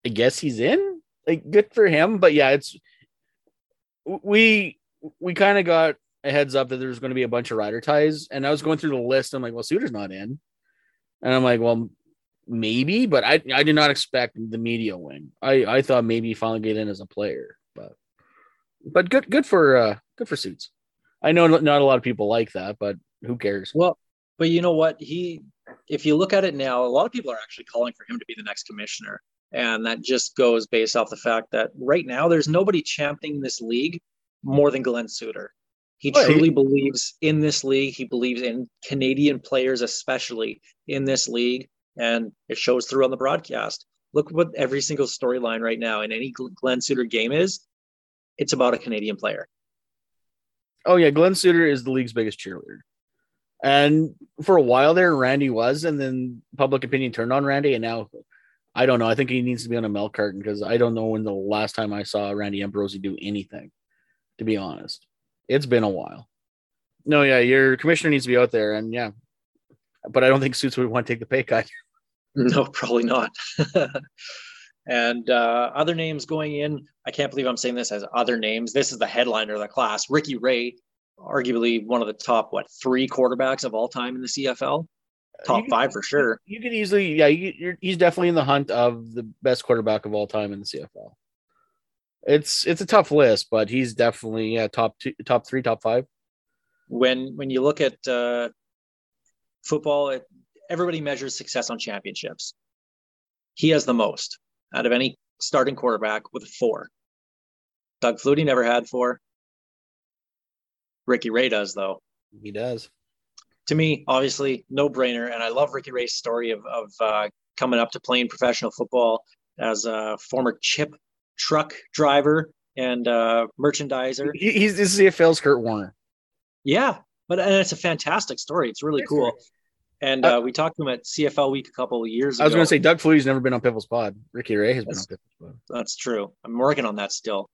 I guess he's in. Like good for him, but yeah, it's we we kind of got a heads up that there's going to be a bunch of rider ties, and I was going through the list. I'm like, well, Suitor's not in, and I'm like, well, maybe, but I I did not expect the media wing. I I thought maybe he finally get in as a player, but but good good for uh good for suits. I know not a lot of people like that, but who cares? Well, but you know what? He, if you look at it now, a lot of people are actually calling for him to be the next commissioner. And that just goes based off the fact that right now there's nobody championing this league more than Glen Suitor. He Well, he- truly believes in this league. He believes in Canadian players, especially in this league. And it shows through on the broadcast. Look what every single storyline right now in any Glen Suitor game is. It's about a Canadian player. Oh yeah, Glen Suitor is the league's biggest cheerleader. And for a while there, Randy was, and then public opinion turned on Randy, and now I don't know. I think he needs to be on a milk carton because I don't know when the last time I saw Randy Ambrosie do anything. To be honest, it's been a while. No, yeah, your commissioner needs to be out there, and yeah, but I don't think Suits would want to take the pay cut. (laughs) No, probably not. (laughs) and uh, other names going in, I can't believe I'm saying this as other names. This is the headliner of the class. Ricky Ray, arguably one of the top, what, three quarterbacks of all time in the CFL? Top You- five for sure. You could easily, yeah, you, you're, he's definitely in the hunt of the best quarterback of all time in the CFL. It's it's a tough list, but he's definitely yeah top two, top three, top five. When when you look at uh, football, it, everybody measures success on championships. He has the most out of any starting quarterback with four. Doug Flutie never had four. Ricky Ray does, though. He does. to me, obviously, no brainer. And I love Ricky Ray's story of, of uh, coming up to playing professional football as a former chip truck driver and uh, merchandiser. He, he's this is CFL's Kurt Warner. Yeah, but and it's a fantastic story. It's really cool. And uh, we talked to him at CFL Week a couple of years ago. I was going to say Doug Flutie's never been on Piffle's Pod. Ricky Ray has been on Piffle's Pod. That's true. I'm working on that still.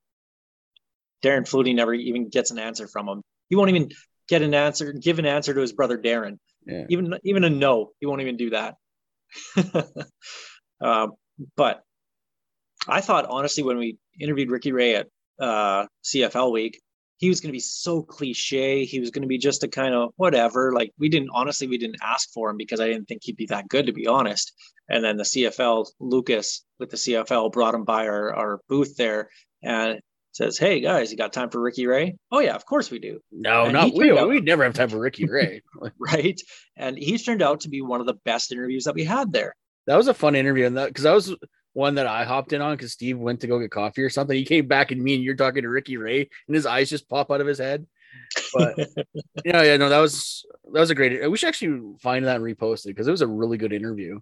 Darren Flutie never even gets an answer from him. He won't even get an answer, give an answer to his brother Darren. Yeah. Even even a no, he won't even do that. (laughs) um, but I thought honestly when we interviewed Ricky Ray at uh, CFL week, he was going to be so cliche. He was going to be just a kind of whatever. Like we didn't honestly, we didn't ask for him because I didn't think he'd be that good to be honest. And then the CFL Lucas with the CFL brought him by our, our booth there and says, "Hey guys, you got time for Ricky Ray?" Oh yeah, of course we do. No, And not we. out- We'd never have time for Ricky Ray. (laughs) right? And he's turned out to be one of the best interviews that we had there. that was a fun interview, and that because that was one that I hopped in on because Steve went to go get coffee or something. He came back and me and you're talking to Ricky Ray, and his eyes just pop out of his head. But (laughs) yeah, yeah, no, that was that was a great. We should actually find that and repost it because it was a really good interview.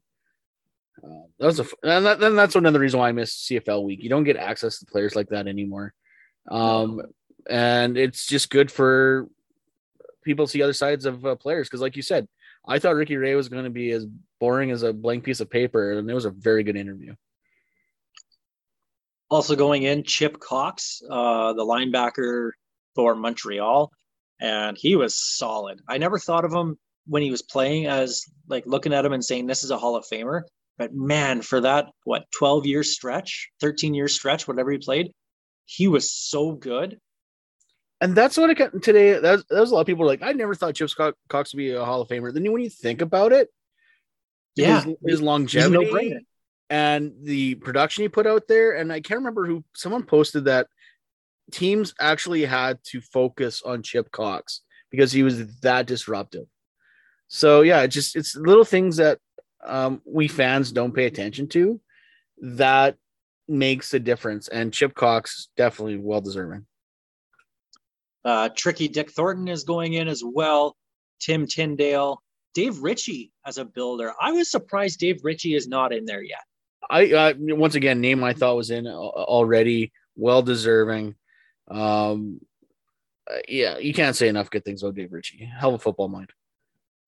Uh, that was a, and that, then that's another reason why I miss CFL week. You don't get access to players like that anymore, um, and it's just good for people to see other sides of uh, players. Because, like you said, I thought Ricky Ray was going to be as boring as a blank piece of paper, and it was a very good interview. Also going in, Chip Cox, uh, the linebacker for Montreal, and he was solid. I never thought of him when he was playing as like looking at him and saying this is a Hall of Famer. But man, for that what 12 year stretch, 13 year stretch, whatever he played, he was so good. And that's what it got today. That was, that was a lot of people like, I never thought Chip Cox would be a Hall of Famer. Then when you think about it, Yeah, his, his longevity. And the production he put out there. And I can't remember who someone posted that teams actually had to focus on Chip Cox because he was that disruptive. So yeah, it just it's little things that um, we fans don't pay attention to that makes a difference. And Chip Cox definitely well deserving. Uh, Tricky Dick Thornton is going in as well. Tim Tindale, Dave Ritchie as a builder. I was surprised Dave Ritchie is not in there yet. I uh, once again name I thought was in already well deserving. Um, uh, yeah, you can't say enough good things about Dave Ritchie. Hell of a football mind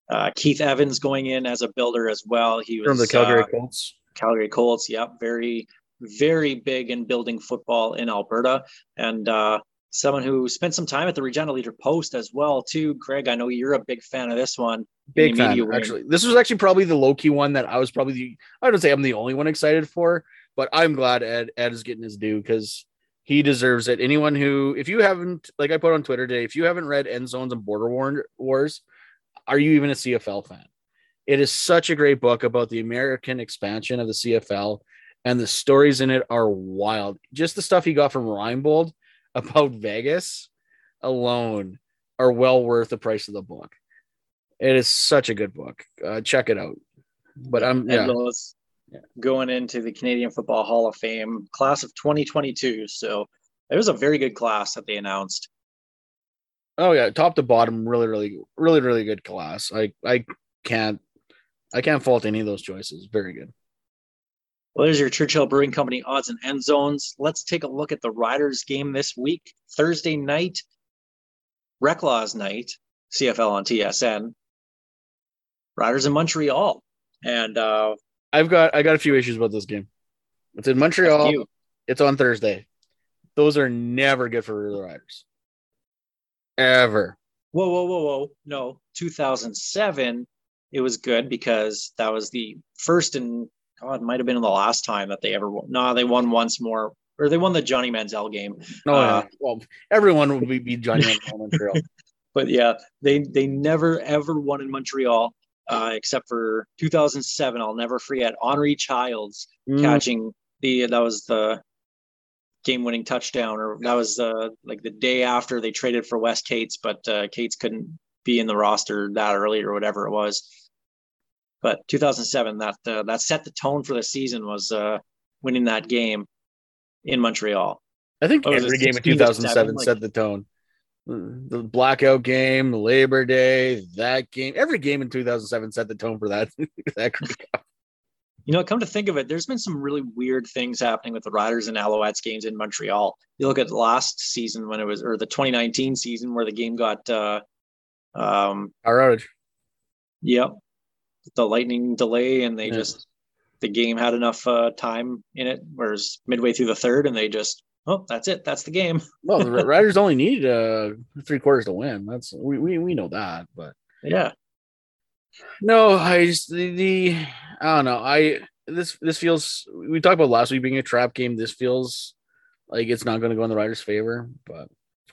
Uh, Keith Evans going in as a builder as well. He was from the Calgary uh, Colts. Calgary Colts. Yep, very, very big in building football in Alberta, and uh, someone who spent some time at the Regina Leader Post as well too. Greg, I know you're a big fan of this one. Big fan, actually. This was actually probably the low key one that I was probably the. I don't say I'm the only one excited for, but I'm glad Ed Ed is getting his due because he deserves it. Anyone who, if you haven't, like I put on Twitter today, if you haven't read End Zones and Border War- Wars, are you even a CFL fan? It is such a great book about the American expansion of the CFL, and the stories in it are wild. Just the stuff he got from Reinbold (laughs) about Vegas alone are well worth the price of the book. It is such a good book. Uh, check it out. But I'm yeah, Willes going into the Canadian Football Hall of Fame class of 2022. So it was a very good class that they announced. oh yeah, top to bottom, really, really, really, really good class. I I can't I can't fault any of those choices. Very good. Well, there's your Churchill Brewing Company odds and end zones. Let's take a look at the Riders game this week. Thursday night, Reclaws night, CFL on TSN. Riders in Montreal. And uh I've got I got a few issues about this game. It's in Montreal. It's on Thursday. Those are never good for the Riders. Ever. Whoa, whoa, whoa, whoa. No, 2007, it was good because that was the first and God, it might have been the last time that they ever won. No, they won once more, or they won the Johnny Manziel game. No, Uh, well, everyone would be, be Johnny Manziel in Montreal. (laughs) But yeah, they they never ever won in Montreal, uh, except for 2007. I'll never forget Henri Childs Mm, catching the that was the game-winning touchdown, or that was uh, like the day after they traded for Wes Cates, but uh, Cates couldn't be in the roster that early or whatever it was. But 2007, that uh, that set the tone for the season was uh, winning that game in Montreal. I think every game in 2007 like- set the tone. The blackout game, Labor Day, that game, every game in 2007 set the tone for that. (laughs) that You know, come to think of it, there's been some really weird things happening with the Riders and Alouettes games in Montreal. You look at last season when it was, or the 2019 season where the game got, uh, um, outage. yep, the lightning delay, and they Yeah. just the game had enough uh, time in it. Whereas midway through the third, and they just, oh, that's it, that's the game. (laughs) Well, the Riders only need uh, three quarters to win. That's we, we we know that, but Yeah, no, I just the, the I don't know. I this this feels we talked about last week being a trap game. This feels like it's not going to go in the Riders' favor, but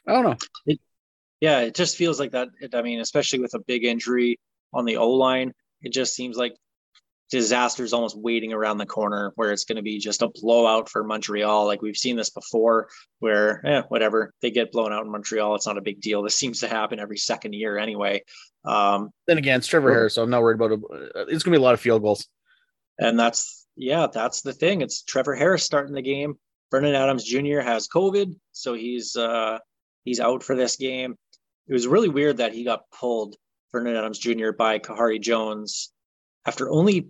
I don't know. yeah, it just feels like that. It, I mean, especially with a big injury on the O line, it just seems like disaster's almost waiting around the corner where it's going to be just a blowout for Montreal. Like we've seen this before where, eh, whatever, they get blown out in Montreal. It's not a big deal. This seems to happen every second year anyway. Um, Then again, it's Trevor Harris, so I'm not worried about it. It's going to be a lot of field goals. and that's, yeah, that's the thing. It's Trevor Harris starting the game. Vernon Adams Jr. has COVID, so he's, uh, he's out for this game. It was really weird that he got pulled, Vernon Adams Jr. by Kahari Jones after only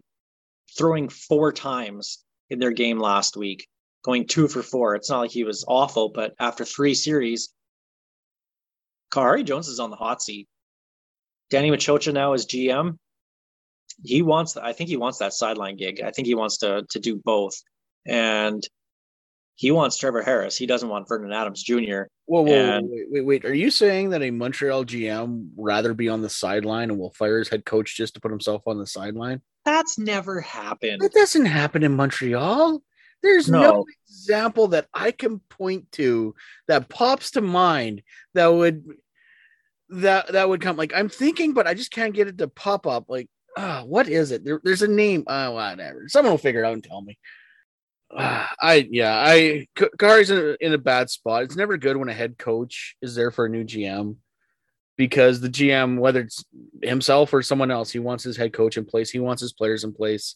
throwing four times in their game last week, going two for four. It's not like he was awful, but after three series, Kahari Jones is on the hot seat. Danny Maciocia now is GM. He wants, I think he wants that sideline gig. I think he wants to to do both, and he wants Trevor Harris. He doesn't want Vernon Adams Jr. Whoa, whoa, And- wait, wait, wait. Are you saying that a Montreal GM rather be on the sideline and will fire his head coach just to put himself on the sideline? That's never happened. That doesn't happen in Montreal. There's no. No. example that I can point to that pops to mind that would that that would come like I'm thinking, but I just can't get it to pop up. Like, ah, what is it? There, there's a name. Uh, whatever. Someone will figure it out and tell me. Ah, I yeah, I K- Kari's in a, in a bad spot. It's never good when a head coach is there for a new GM because the GM, whether it's himself or someone else, he wants his head coach in place. He wants his players in place.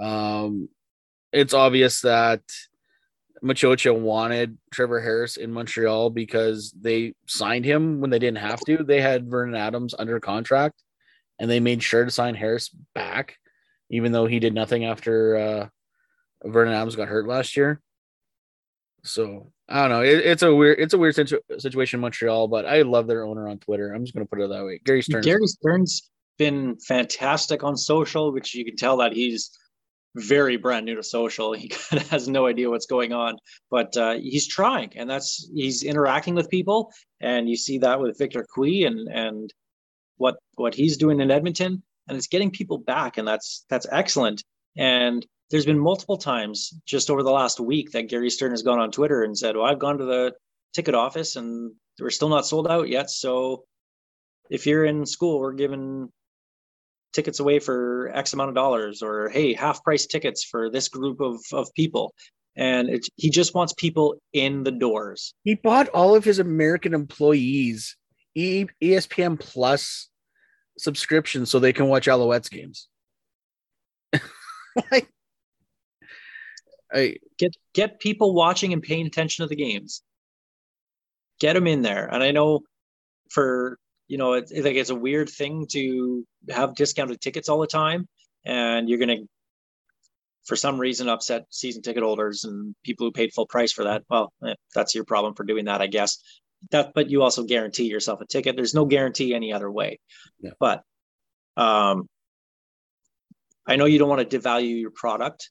Um, it's obvious that Maciocia wanted Trevor Harris in Montreal because they signed him when they didn't have to. They had Vernon Adams under contract, and they made sure to sign Harris back, even though he did nothing after uh, Vernon Adams got hurt last year. So I don't know. It, it's a weird, it's a weird situ- situation in Montreal, but I love their owner on Twitter. I'm just going to put it that way. Gary Stern. Gary Stern's been fantastic on social, which you can tell that he's very brand new to social. He (laughs) kind of has no idea what's going on, but uh, he's trying, and that's he's interacting with people, and you see that with Victor Cui and and what what he's doing in Edmonton, and it's getting people back, and that's that's excellent. And there's been multiple times just over the last week that Gary Stern has gone on Twitter and said, "Well, I've gone to the ticket office and we're still not sold out yet. So if you're in school, we're giving tickets away for X amount of dollars, or hey, half price tickets for this group of of people." And it, he just wants people in the doors. He bought all of his American employees e- ESPN Plus subscription so they can watch Alouettes games. (laughs) like, I Get get people watching and paying attention to the games. Get them in there. And I know for you know, it's like it's a weird thing to have discounted tickets all the time, and you're gonna, for some reason, upset season ticket holders and people who paid full price for that. Well, eh, that's your problem for doing that, I guess. That, but you also guarantee yourself a ticket. There's no guarantee any other way. But, um, I know you don't want to devalue your product,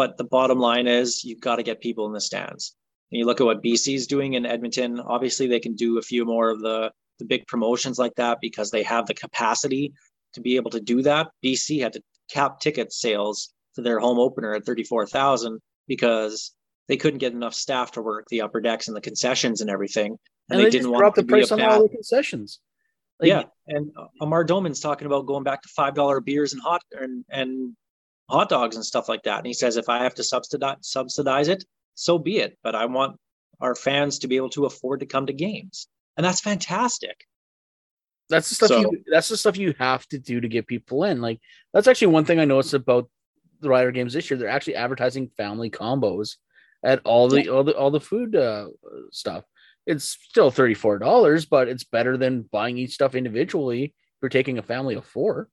but the bottom line is you've got to get people in the stands. And you look at what BC is doing in Edmonton. Obviously, they can do a few more of the the big promotions like that because they have the capacity to be able to do that. BC had to cap ticket sales for their home opener at 34,000 because they couldn't get enough staff to work the upper decks and the concessions and everything. and, they, just dropped the it to be a price on all the concessions. Like, yeah, and Amar Doman's talking about going back to five dollar beers and hot and and hot dogs and stuff like that. And he says if I have to subsidize subsidize it, so be it. But I want our fans to be able to afford to come to games, and that's fantastic. that's the stuff So- you that's the stuff you have to do to get people in. Like that's actually one thing I noticed about the Rider games this year. They're actually advertising family combos at all the all the all the food uh, stuff. It's still thirty four dollars, but it's better than buying each stuff individually. If you're taking a family of four.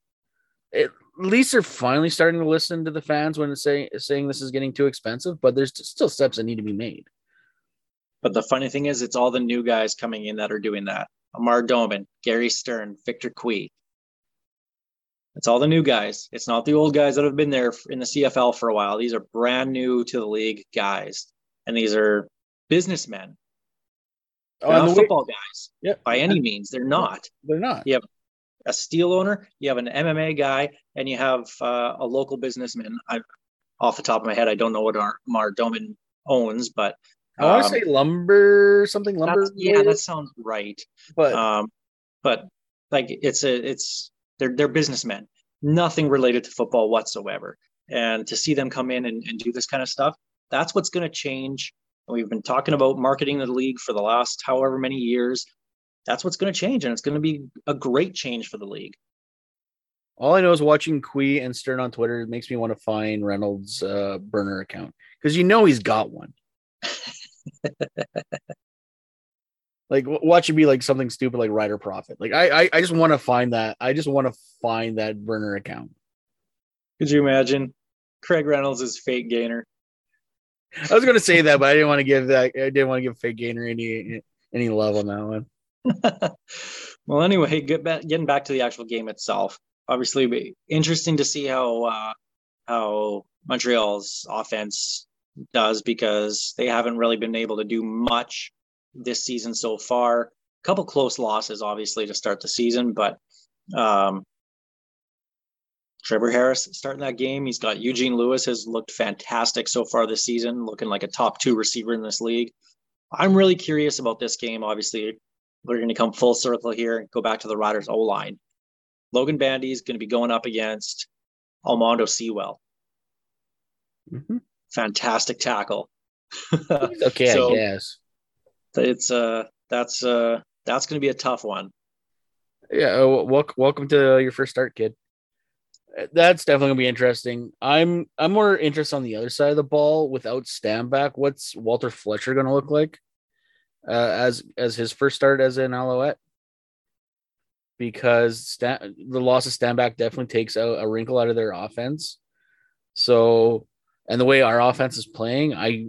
At least they're finally starting to listen to the fans when it's saying saying this is getting too expensive, but there's still steps that need to be made. But the funny thing is, it's all the new guys coming in that are doing that. Amar Doman, Gary Stern, Victor Cui. It's all the new guys. It's not the old guys that have been there in the CFL for a while. These are brand new to the league guys, and these are businessmen. Oh, they're Oh, not the way- football guys yeah, by any means. They're not. they're not. Yeah. A steel owner, you have an MMA guy, and you have uh, a local businessman. I, off the top of my head, I don't know what our Mar Doman owns, but I want um, to say lumber, something lumber. that's- yeah, that sounds right. but Um, but like it's a it's they're they're businessmen, nothing related to football whatsoever. And to see them come in and, and do this kind of stuff, that's what's going to change. And we've been talking about marketing the league for the last however many years. That's what's going to change, and it's going to be a great change for the league. All I know is watching Cui and Stern on Twitter makes me want to find Reynolds' uh, burner account because you know he's got one. (laughs) like watch it be like something stupid like Rider Profit. Like I, I, I just want to find that. I just want to find that burner account. Could you imagine? Craig Reynolds is fake gainer. I was gonna say that, but I didn't want to give that. I didn't want to give Fake Gainer any any love on that one. (laughs) well, anyway, get back, getting back to the actual game itself. Obviously, be interesting to see how uh, how Montreal's offense does because they haven't really been able to do much this season so far. A couple close losses, obviously, to start the season, but um, Trevor Harris starting that game. He's got Eugene Lewis has looked fantastic so far this season, looking like a top two receiver in this league. I'm really curious about this game. Obviously, we're going to come full circle here and go back to the Riders O line. Logan Bandy is going to be going up against Almondo Sewell. Mhm. Fantastic tackle. (laughs) Okay, So- I guess. it's uh that's uh that's going to be a tough one. Yeah. Uh, welcome, welcome to your first start, kid. Uh, That's definitely gonna be interesting. I'm I'm more interested on the other side of the ball without Stanback. What's Walter Fletcher gonna look like uh, as as his first start as an Alouette? Because Stan, the loss of Stanback definitely takes a, a wrinkle out of their offense. So, and the way our offense is playing, I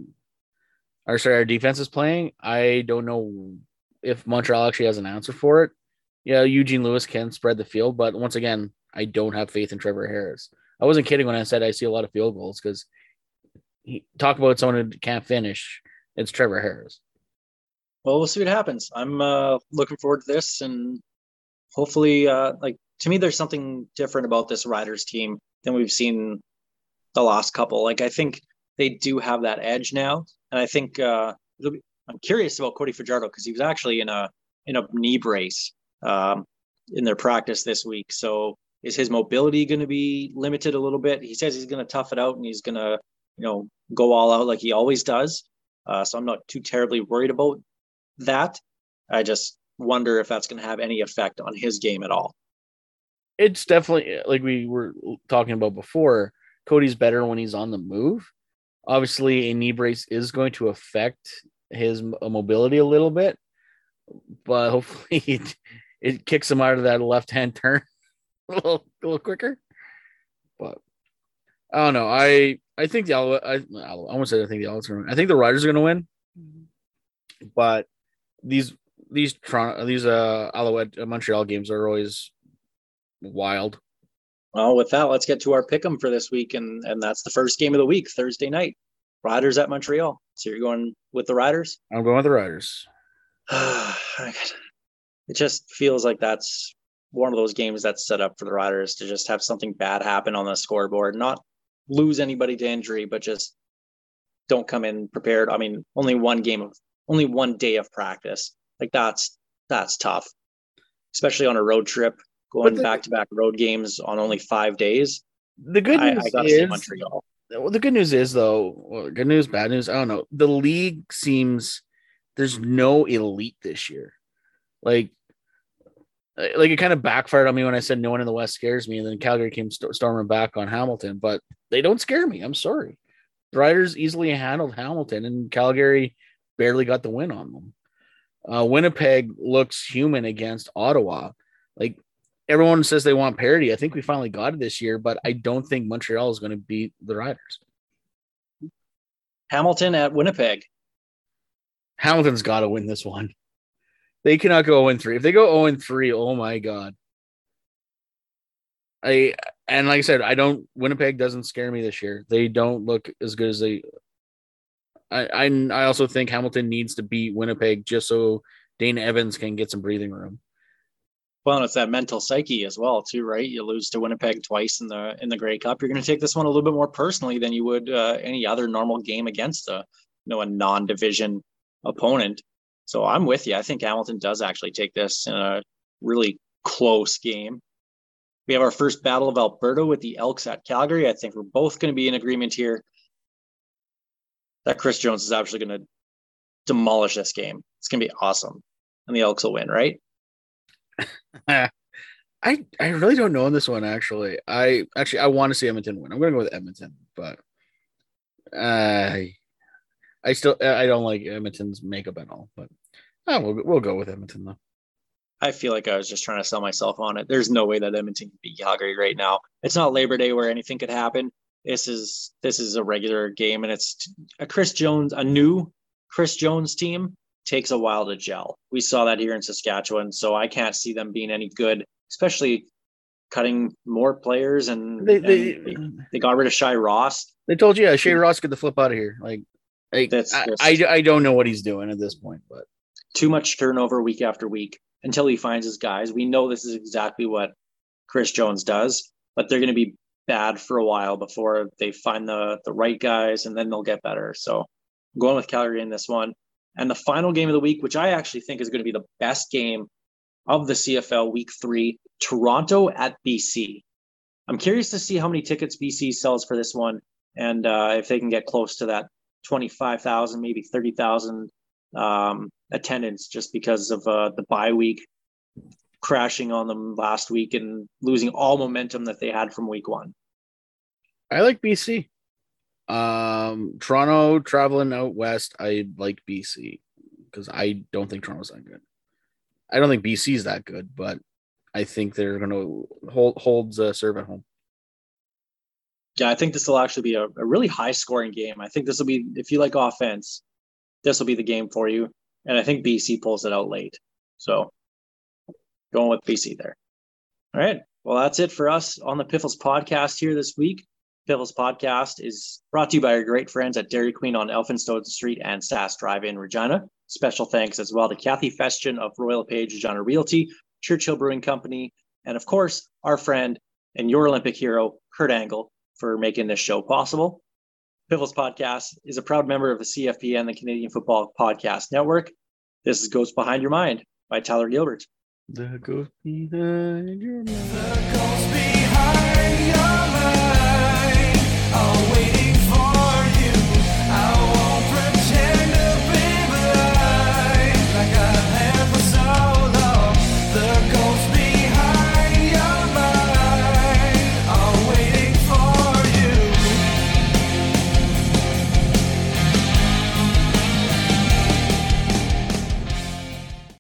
or sorry, our defense is playing. I don't know if Montreal actually has an answer for it. Yeah, Eugene Lewis can spread the field, but once again, I don't have faith in Trevor Harris. I wasn't kidding when I said I see a lot of field goals because he talk about someone who can't finish. It's Trevor Harris. Well, we'll see what happens. I'm uh, looking forward to this, and hopefully, uh, like to me, there's something different about this Riders team than we've seen the last couple. Like I think they do have that edge now, and I think uh, be, I'm curious about Cody Fajardo because he was actually in a in a knee brace um, in their practice this week. So is his mobility going to be limited a little bit? He says he's going to tough it out and he's going to you know go all out like he always does. Uh, so I'm not too terribly worried about that. I just wonder if that's going to have any effect on his game at all. It's definitely like we were talking about before. Cody's better when he's on the move. Obviously, a knee brace is going to affect his uh, mobility a little bit, but hopefully (laughs) it, it kicks him out of that left hand turn (laughs) a little, a little quicker. But I don't know. I I think the Alouette, I, I almost said I think the Alouettes are going to I think the Riders are going to win. Mm-hmm. But these these Toronto these uh Alouette uh, Montreal games are always wild. Well, with that, let's get to our pick 'em for this week, and and that's the first game of the week, Thursday night. Riders at Montreal. So you're going with the Riders? I'm going with the Riders. (sighs) it just feels like that's one of those games that's set up for the Riders to just have something bad happen on the scoreboard, not lose anybody to injury, but just don't come in prepared. I mean, only one game of only one day of practice. Like that's that's tough, especially on a road trip, going the- back to back road games on only five days. The good I, news I is Montreal. well, the good news is though, well, good news, bad news. I don't know. The league seems there's no elite this year. Like, uh, like it kind of backfired on me when I said no one in the West scares me, and then Calgary came st- storming back on Hamilton. But they don't scare me. I'm sorry. The Riders easily handled Hamilton, and Calgary barely got the win on them. Uh, Winnipeg looks human against Ottawa. Like everyone says they want parity. I think we finally got it this year, but I don't think Montreal is going to beat the Riders. Hamilton at Winnipeg. Hamilton's got to win this one. They cannot go 0 3. If they go 0 3, oh my god. I and like I said, I don't Winnipeg doesn't scare me this year. They don't look as good as they I I, I also think Hamilton needs to beat Winnipeg just so Dane Evans can get some breathing room. Well, it's that mental psyche as well, too, right? You lose to Winnipeg twice in the in the Grey Cup. You're going to take this one a little bit more personally than you would uh, any other normal game against a you know a non-division opponent. So I'm with you. I think Hamilton does actually take this in a really close game. We have our first battle of Alberta with the Elks at Calgary. I think we're both going to be in agreement here that Chris Jones is actually going to demolish this game. It's going to be awesome, and the Elks will win, right? (laughs) I I really don't know on this one actually. I actually I want to see Edmonton win. I'm going to go with Edmonton, but I I still I don't like Edmonton's makeup at all. But oh, we'll we'll go with Edmonton though. I feel like I was just trying to sell myself on it. There's no way that Edmonton can beat Calgary right now. It's not Labor Day where anything could happen. This is this is a regular game, and it's a Chris Jones, a new Chris Jones team takes a while to gel. We saw that here in Saskatchewan, so I can't see them being any good, especially cutting more players and They and they, they, they got rid of Shy Ross. they told you yeah, Shea Ross get the flip out of here. Like, like That's I, just- I I don't know what he's doing at this point, but too much turnover week after week until he finds his guys. We know this is exactly what Chris Jones does, but they're going to be bad for a while before they find the the right guys, and then they'll get better. So I'm going with Calgary in this one. And the final game of the week, which I actually think is going to be the best game of the CFL Week Three, Toronto at BC. I'm curious to see how many tickets BC sells for this one, and uh, if they can get close to that twenty-five thousand, maybe thirty thousand um, attendance just because of uh, the bye week crashing on them last week and losing all momentum that they had from week one. I like BC. Um, Toronto traveling out west. I like BC because I don't think Toronto's that good. I don't think BC's that good, but I think they're going to hold holds uh, serve at home. Yeah, I think this will actually be a, a really high scoring game. I think this will be, if you like offense, this will be the game for you. And I think BC pulls it out late. So going with BC there. All right. Well, that's it for us on the Piffles podcast here this week. Piffles podcast is brought to you by our great friends at Dairy Queen on Elphinstone Street and Sass Drive in Regina. Special thanks as well to Kathy Festian of Royal Page Regina Realty, Churchill Brewing Company, and of course, our friend and your Olympic hero, Kurt Angle, for making this show possible. Piffles Podcast is a proud member of the CFP and the Canadian Football Podcast Network. This is Goes Behind Your Mind by Tyler Gilbert. That goes behind your mind.